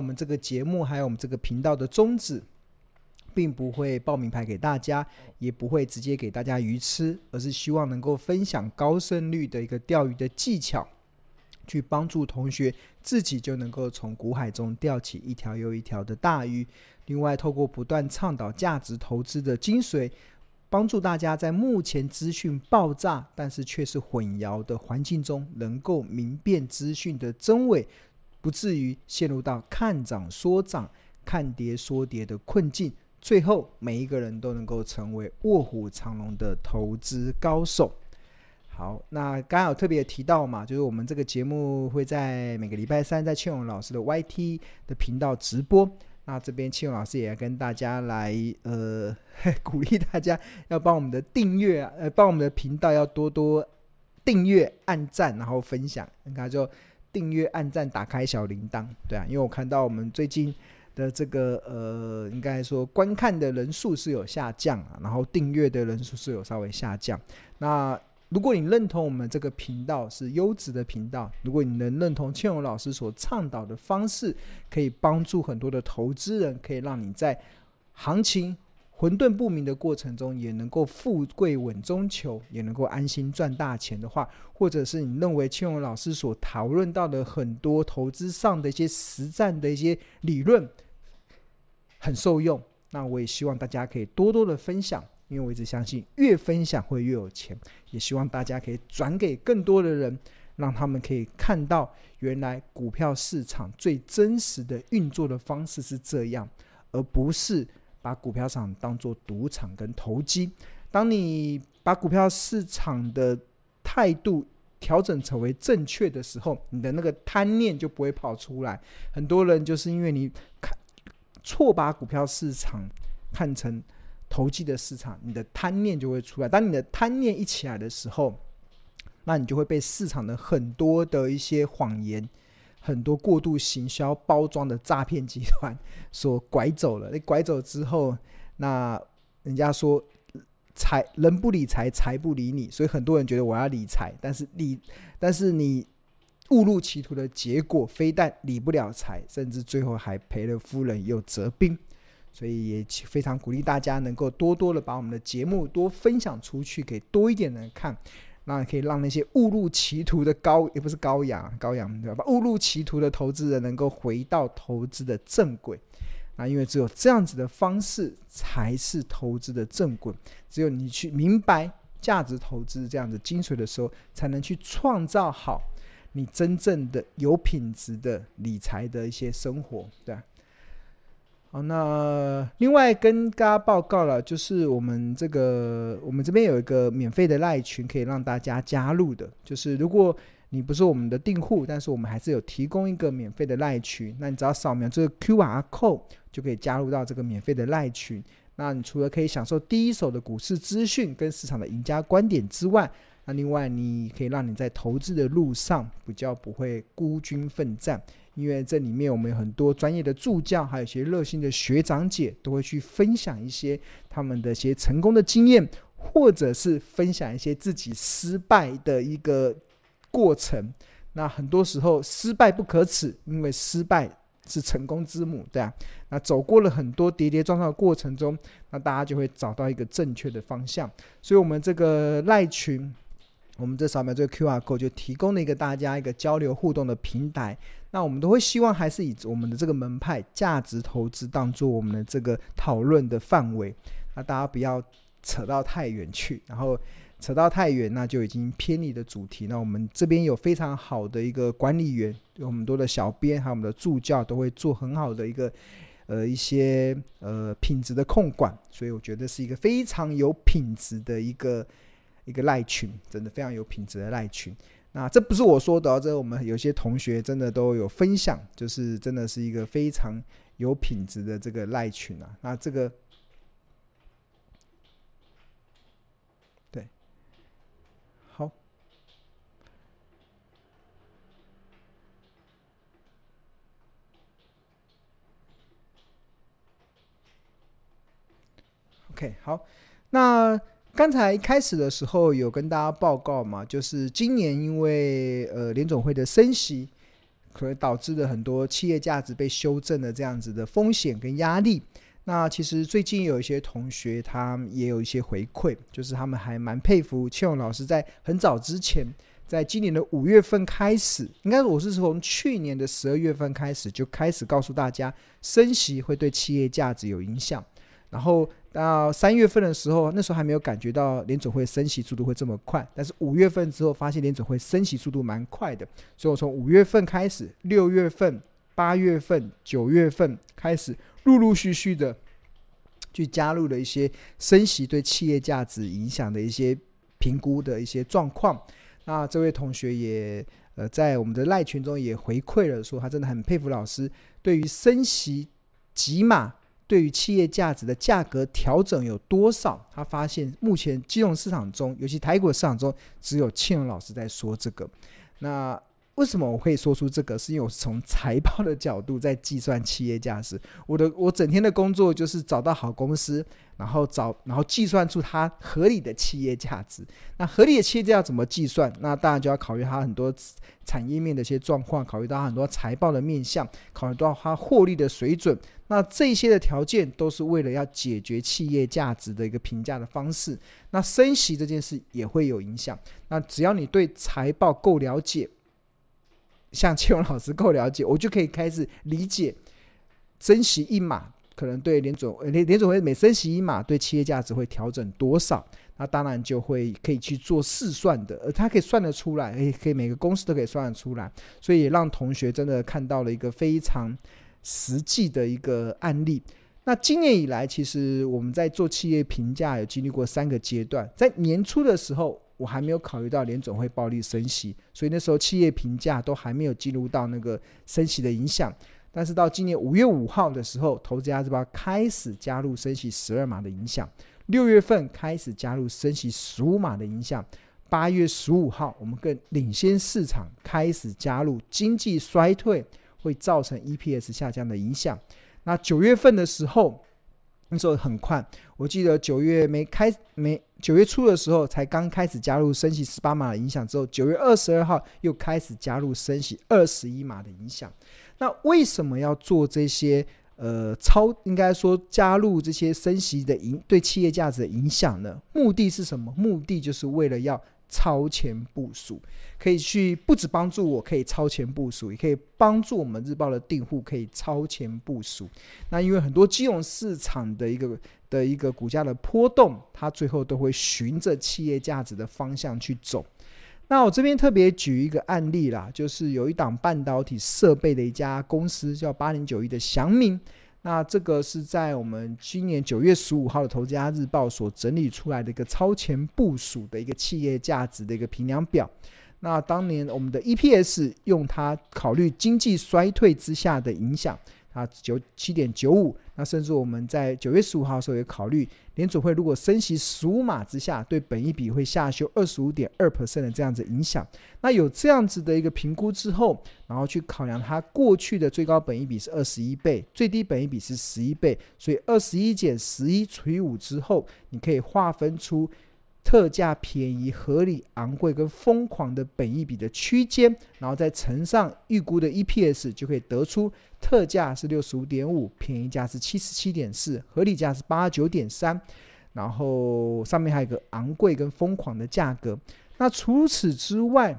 我们这个节目还有我们这个频道的宗旨，并不会报名牌给大家，也不会直接给大家鱼吃，而是希望能够分享高胜率的一个钓鱼的技巧，去帮助同学自己就能够从股海中钓起一条又一条的大鱼。另外，透过不断倡导价值投资的精髓，帮助大家在目前资讯爆炸但是却是混淆的环境中，能够明辨资讯的真伪，不至于陷入到看涨说涨、看跌说跌的困境。最后，每一个人都能够成为卧虎藏龙的投资高手。好，那刚刚有特别提到嘛，就是我们这个节目会在每个礼拜三在庆荣老师的 YT 的频道直播。那这边庆荣老师也要跟大家来呃 鼓励大家要帮我们的订阅呃帮我们的频道要多多订阅、按赞，然后分享。你看就订阅、按赞、打开小铃铛，对啊，因为我看到我们最近。的这个呃，应该说观看的人数是有下降啊，然后订阅的人数是有稍微下降。那如果你认同我们这个频道是优质的频道，如果你能认同倩荣老师所倡导的方式，可以帮助很多的投资人，可以让你在行情混沌不明的过程中，也能够富贵稳中求，也能够安心赚大钱的话，或者是你认为庆荣老师所讨论到的很多投资上的一些实战的一些理论，很受用，那我也希望大家可以多多的分享，因为我一直相信越分享会越有钱，也希望大家可以转给更多的人，让他们可以看到原来股票市场最真实的运作的方式是这样，而不是把股票市场当做赌场跟投机。当你把股票市场的态度调整成为正确的时候，你的那个贪念就不会跑出来。很多人就是因为你看。错把股票市场看成投机的市场，你的贪念就会出来。当你的贪念一起来的时候，那你就会被市场的很多的一些谎言、很多过度行销包装的诈骗集团 所拐走了。你拐走之后，那人家说财人不理财，财不理你，所以很多人觉得我要理财，但是理，但是你。误入歧途的结果，非但理不了财，甚至最后还赔了夫人又折兵。所以也非常鼓励大家能够多多的把我们的节目多分享出去，给多一点人看，那可以让那些误入歧途的高也不是高雅高雅对吧？误入歧途的投资人能够回到投资的正轨。那因为只有这样子的方式，才是投资的正轨。只有你去明白价值投资这样子精髓的时候，才能去创造好。你真正的有品质的理财的一些生活，对。好，那另外跟大家报告了，就是我们这个我们这边有一个免费的赖群，可以让大家加入的。就是如果你不是我们的订户，但是我们还是有提供一个免费的赖群，那你只要扫描这个 QR code 就可以加入到这个免费的赖群。那你除了可以享受第一手的股市资讯跟市场的赢家观点之外，那另外，你可以让你在投资的路上比较不会孤军奋战，因为这里面我们有很多专业的助教，还有一些热心的学长姐，都会去分享一些他们的一些成功的经验，或者是分享一些自己失败的一个过程。那很多时候失败不可耻，因为失败是成功之母，对啊。那走过了很多跌跌撞撞的过程中，那大家就会找到一个正确的方向。所以，我们这个赖群。我们这扫描这个 QR code 就提供了一个大家一个交流互动的平台。那我们都会希望还是以我们的这个门派价值投资当做我们的这个讨论的范围。那大家不要扯到太远去，然后扯到太远，那就已经偏离的主题。那我们这边有非常好的一个管理员，有很多的小编，还有我们的助教都会做很好的一个呃一些呃品质的控管。所以我觉得是一个非常有品质的一个。一个赖群，真的非常有品质的赖群。那这不是我说的，这我们有些同学真的都有分享，就是真的是一个非常有品质的这个赖群啊。那这个，对，好，OK，好，那。刚才一开始的时候有跟大家报告嘛，就是今年因为呃联总会的升息可能导致了很多企业价值被修正的这样子的风险跟压力。那其实最近有一些同学，他也有一些回馈，就是他们还蛮佩服庆荣老师在很早之前，在今年的五月份开始，应该我是从去年的十二月份开始就开始告诉大家，升息会对企业价值有影响。然后到三月份的时候，那时候还没有感觉到联总会升息速度会这么快，但是五月份之后发现联总会升息速度蛮快的，所以我从五月份开始，六月份、八月份、九月份开始。陆陆续续的去加入了一些升息对企业价值影响的一些评估的一些状况。那这位同学也呃在我们的赖群中也回馈了，说他真的很佩服老师对于升息几码对于企业价值的价格调整有多少。他发现目前金融市场中，尤其台股市场中，只有庆荣老师在说这个。那。为什么我会说出这个？是因为我是从财报的角度在计算企业价值。我的我整天的工作就是找到好公司，然后找然后计算出它合理的企业价值。那合理的企业价值怎么计算？那当然就要考虑它很多产业面的一些状况，考虑到很多财报的面向，考虑到它获利的水准。那这些的条件都是为了要解决企业价值的一个评价的方式。那升息这件事也会有影响。那只要你对财报够了解。像庆荣老师够了解，我就可以开始理解升息一码可能对联总联联总会每升息一码对企业价值会调整多少，那当然就会可以去做试算的，而他可以算得出来，诶，可以每个公司都可以算得出来，所以也让同学真的看到了一个非常实际的一个案例。那今年以来，其实我们在做企业评价有经历过三个阶段，在年初的时候。我还没有考虑到联总会暴力升息，所以那时候企业评价都还没有进入到那个升息的影响。但是到今年五月五号的时候，投资家日报开始加入升息十二码的影响，六月份开始加入升息十五码的影响，八月十五号我们更领先市场开始加入经济衰退会造成 EPS 下降的影响。那九月份的时候。那时候很快，我记得九月没开没九月初的时候才刚开始加入升息十八码的影响之后，九月二十二号又开始加入升息二十一码的影响。那为什么要做这些呃超应该说加入这些升息的影对企业价值的影响呢？目的是什么？目的就是为了要。超前部署可以去，不止帮助我可以超前部署，也可以帮助我们日报的订户可以超前部署。那因为很多金融市场的一个的一个股价的波动，它最后都会循着企业价值的方向去走。那我这边特别举一个案例啦，就是有一档半导体设备的一家公司叫八零九一的祥明。那这个是在我们今年九月十五号的《投资家日报》所整理出来的一个超前部署的一个企业价值的一个评量表。那当年我们的 EPS 用它考虑经济衰退之下的影响。啊，九七点九五，那甚至我们在九月十五号的时候也考虑，联储会如果升息十五码之下，对本一比会下修二十五点二 percent 的这样子影响。那有这样子的一个评估之后，然后去考量它过去的最高本一比是二十一倍，最低本一比是十一倍，所以二十一减十一除以五之后，你可以划分出。特价便宜、合理昂贵跟疯狂的本益比的区间，然后再乘上预估的 EPS，就可以得出特价是六十五点五，便宜价是七十七点四，合理价是八十九点三，然后上面还有一个昂贵跟疯狂的价格。那除此之外，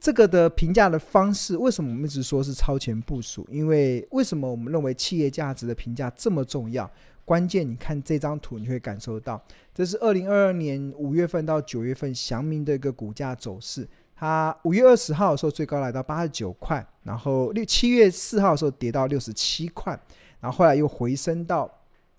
这个的评价的方式，为什么我们一直说是超前部署？因为为什么我们认为企业价值的评价这么重要？关键，你看这张图，你会感受到，这是二零二二年五月份到九月份祥明的一个股价走势。它五月二十号的时候最高来到八十九块，然后六七月四号的时候跌到六十七块，然后后来又回升到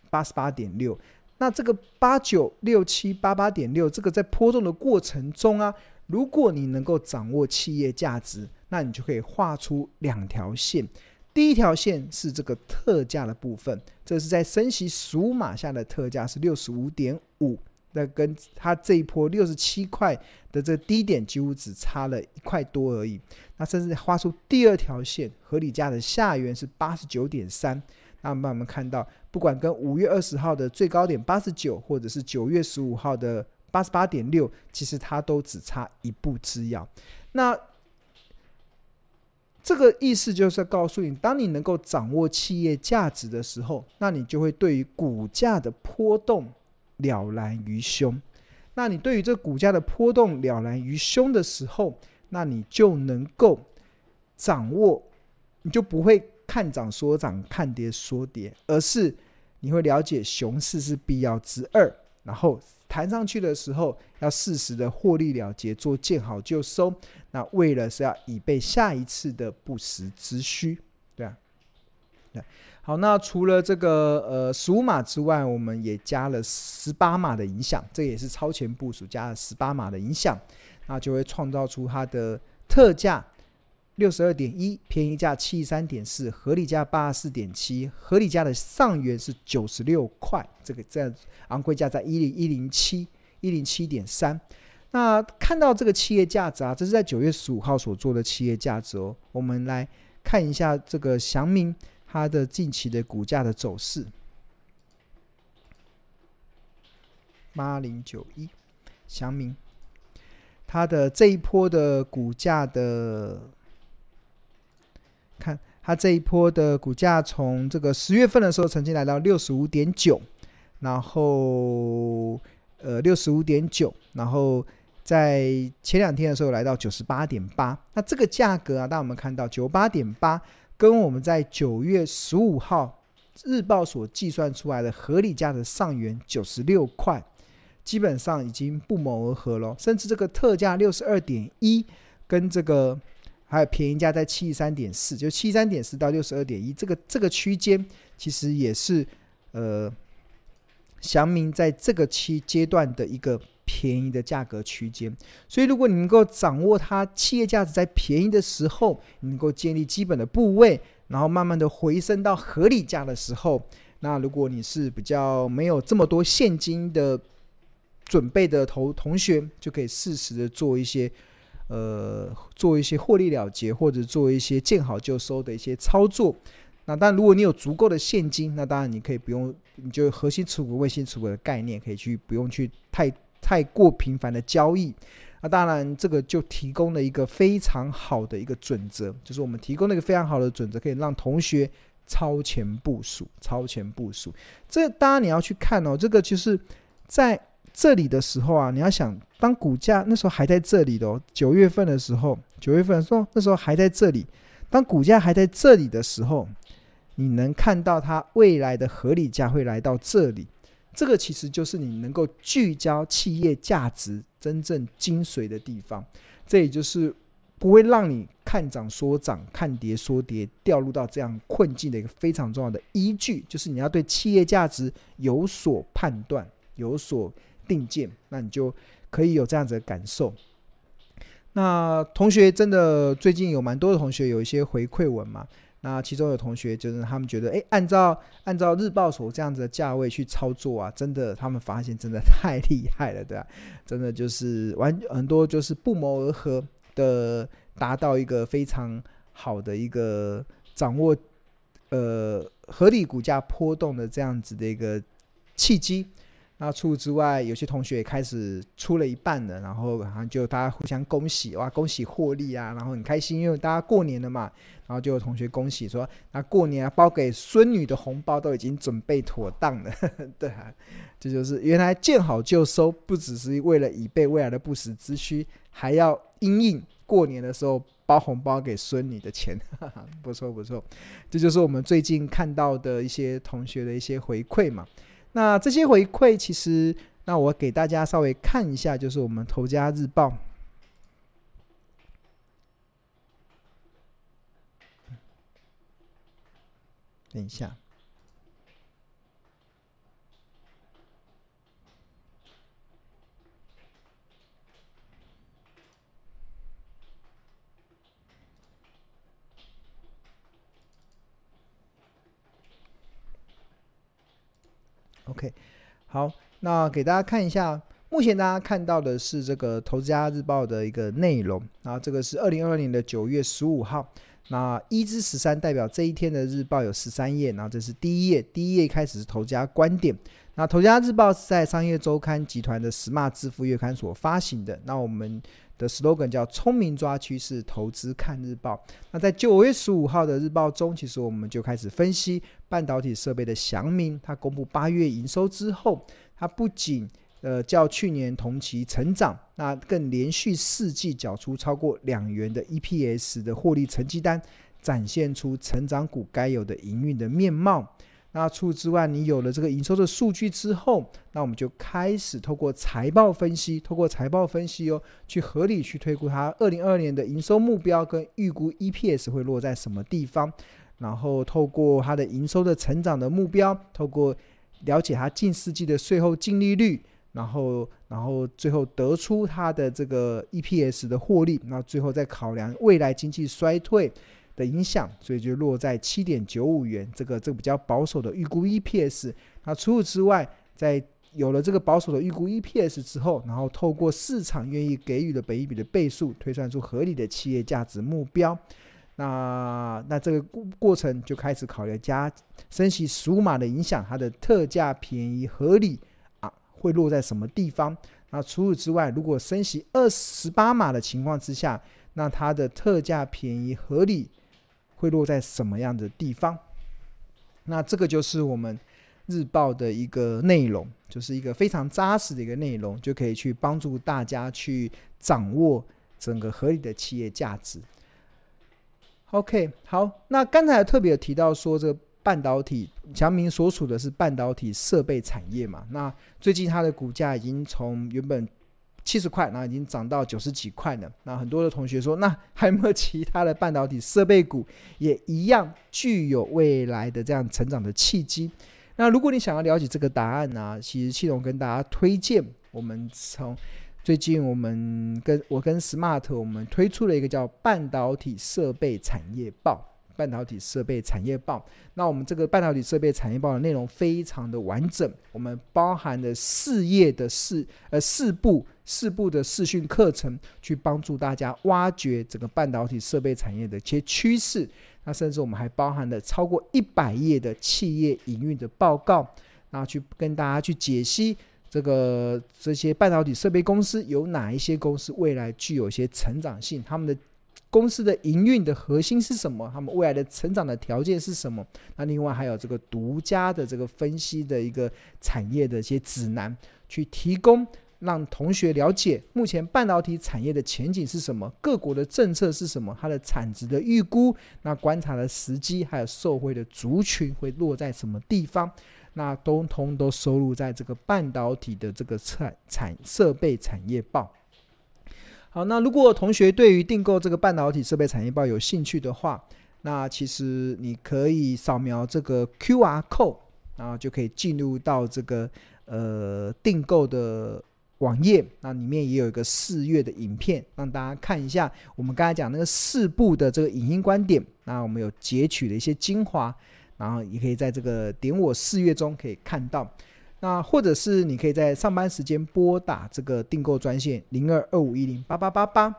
八十八点六。那这个八九六七八八点六，这个在波动的过程中啊，如果你能够掌握企业价值，那你就可以画出两条线。第一条线是这个特价的部分，这是在升息十五码下的特价是六十五点五，那跟它这一波六十七块的这低点几乎只差了一块多而已。那甚至画出第二条线，合理价的下缘是八十九点三。那我们看到，不管跟五月二十号的最高点八十九，或者是九月十五号的八十八点六，其实它都只差一步之遥。那这个意思就是告诉你，当你能够掌握企业价值的时候，那你就会对于股价的波动了然于胸。那你对于这股价的波动了然于胸的时候，那你就能够掌握，你就不会看涨说涨，看跌说跌，而是你会了解熊市是必要之二，然后。弹上去的时候，要适时的获利了结，做见好就收。那为了是要以备下一次的不时之需，对啊，对。好，那除了这个呃十五码之外，我们也加了十八码的影响，这也是超前部署加了十八码的影响，那就会创造出它的特价。六十二点一，便宜价七十三点四，合理价八十四点七，合理价的上缘是九十六块，这个这样昂贵价在一零一零七一零七点三。那看到这个企业价值啊，这是在九月十五号所做的企业价值哦。我们来看一下这个祥明它的近期的股价的走势，八零九一，祥明它的这一波的股价的。看它这一波的股价，从这个十月份的时候曾经来到六十五点九，然后呃六十五点九，然后在前两天的时候来到九十八点八。那这个价格啊，大家有没有看到九八点八，跟我们在九月十五号日报所计算出来的合理价的上缘九十六块，基本上已经不谋而合了。甚至这个特价六十二点一，跟这个。还有便宜价在七十三点四，就七十三点四到六十二点一，这个这个区间其实也是呃祥明在这个期阶段的一个便宜的价格区间。所以如果你能够掌握它企业价值在便宜的时候，你能够建立基本的部位，然后慢慢的回升到合理价的时候，那如果你是比较没有这么多现金的准备的同同学，就可以适时的做一些。呃，做一些获利了结，或者做一些见好就收的一些操作。那当然，如果你有足够的现金，那当然你可以不用，你就核心持股、卫星持股的概念，可以去不用去太太过频繁的交易。那当然，这个就提供了一个非常好的一个准则，就是我们提供了一个非常好的准则，可以让同学超前部署、超前部署。这当然你要去看哦，这个就是在。这里的时候啊，你要想，当股价那时候还在这里的，九月份的时候，九月份说，那时候还在这里。当股价还在这里的时候，你能看到它未来的合理价会来到这里。这个其实就是你能够聚焦企业价值真正精髓的地方。这也就是不会让你看涨说涨，看跌说跌，掉入到这样困境的一个非常重要的依据，就是你要对企业价值有所判断，有所。定见，那你就可以有这样子的感受。那同学真的最近有蛮多的同学有一些回馈文嘛？那其中有同学就是他们觉得，哎，按照按照日报所这样子的价位去操作啊，真的他们发现真的太厉害了，对吧？真的就是完很多就是不谋而合的，达到一个非常好的一个掌握，呃，合理股价波动的这样子的一个契机。那除此之外，有些同学也开始出了一半了，然后好像就大家互相恭喜哇，恭喜获利啊，然后很开心，因为大家过年了嘛，然后就有同学恭喜说，那过年啊，包给孙女的红包都已经准备妥当了，对啊，这就是原来见好就收，不只是为了以备未来的不时之需，还要因应过年的时候包红包给孙女的钱，哈哈，不错不错，这就是我们最近看到的一些同学的一些回馈嘛。那这些回馈，其实，那我给大家稍微看一下，就是我们头家日报。等一下。OK，好，那给大家看一下，目前大家看到的是这个《投资家日报》的一个内容，然后这个是二零二二年的九月十五号。那一至十三代表这一天的日报有十三页，然后这是第一页，第一页开始是头家观点。那头家日报是在商业周刊集团的 Smart 致富月刊所发行的。那我们的 slogan 叫“聪明抓趋势，投资看日报”。那在九月十五号的日报中，其实我们就开始分析半导体设备的祥明，它公布八月营收之后，它不仅呃较去年同期成长，那更连续四季缴出超过两元的 EPS 的获利成绩单，展现出成长股该有的营运的面貌。那除此之外，你有了这个营收的数据之后，那我们就开始透过财报分析，透过财报分析哦，去合理去推估它二零二二年的营收目标跟预估 EPS 会落在什么地方，然后透过它的营收的成长的目标，透过了解它近四季的税后净利率，然后然后最后得出它的这个 EPS 的获利，那最后再考量未来经济衰退。的影响，所以就落在七点九五元，这个这个比较保守的预估 EPS。那除此之外，在有了这个保守的预估 EPS 之后，然后透过市场愿意给予的本一比的倍数，推算出合理的企业价值目标。那那这个过过程就开始考虑加升息十五码的影响，它的特价便宜合理，会落在什么地方？那除此之外，如果升息二十八码的情况之下，那它的特价便宜合理。会落在什么样的地方？那这个就是我们日报的一个内容，就是一个非常扎实的一个内容，就可以去帮助大家去掌握整个合理的企业价值。OK，好，那刚才特别提到说，这半导体强明所处的是半导体设备产业嘛，那最近它的股价已经从原本七十块，那已经涨到九十几块了。那很多的同学说，那还有没有其他的半导体设备股也一样具有未来的这样成长的契机？那如果你想要了解这个答案呢、其实系统跟大家推荐，我们从最近我们跟我跟 Smart 我们推出了一个叫《半导体设备产业报》。半导体设备产业报，那我们这个半导体设备产业报的内容非常的完整，我们包含了四页的四呃四部四部的视讯课程，去帮助大家挖掘整个半导体设备产业的一些趋势。那甚至我们还包含了超过一百页的企业营运的报告，然后去跟大家去解析这个这些半导体设备公司有哪一些公司未来具有一些成长性，他们的。公司的营运的核心是什么？他们未来的成长的条件是什么？那另外还有这个独家的这个分析的一个产业的一些指南，去提供让同学了解目前半导体产业的前景是什么，各国的政策是什么，它的产值的预估，那观察的时机，还有受惠的族群会落在什么地方，那通通都收录在这个半导体的这个产产设备产业报。好，那如果同学对于订购这个半导体设备产业报有兴趣的话，那其实你可以扫描这个 QR code，然后就可以进入到这个呃订购的网页。那里面也有一个四月的影片，让大家看一下我们刚才讲那个四部的这个影音观点。那我们有截取了一些精华，然后也可以在这个点我四月中可以看到。那或者是你可以在上班时间拨打这个订购专线零二二五一零八八八八。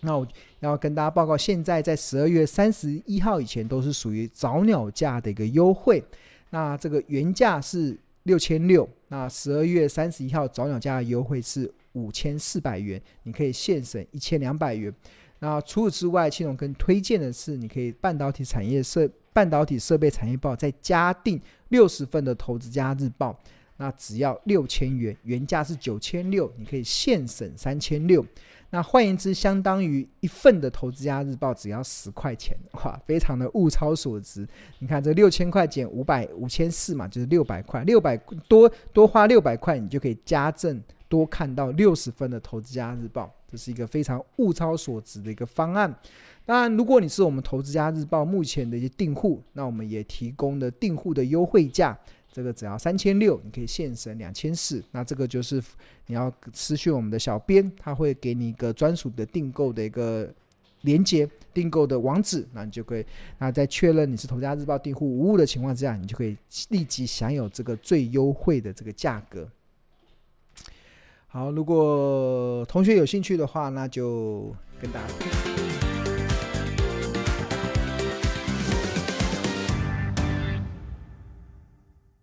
那我要跟大家报告，现在在十二月三十一号以前都是属于早鸟价的一个优惠。那这个原价是六千六，那十二月三十一号早鸟价的优惠是五千四百元，你可以现省一千两百元。那除此之外，庆隆更推荐的是，你可以半导体产业设半导体设备产业报再加订六十份的投资家日报。那只要六千元，原价是九千六，你可以现省三千六。那换言之，相当于一份的投资家日报只要十块钱，哇，非常的物超所值。你看这六千块减五百五千四嘛，就是六百块，六百多多花六百块，你就可以加赠多看到六十份的投资家日报，这是一个非常物超所值的一个方案。当然，如果你是我们投资家日报目前的一些订户，那我们也提供的订户的优惠价。这个只要三千六，你可以现省两千四。那这个就是你要私讯我们的小编，他会给你一个专属的订购的一个连接、订购的网址，那你就可以。那在确认你是头家日报订户无误的情况之下，你就可以立即享有这个最优惠的这个价格。好，如果同学有兴趣的话，那就跟大家。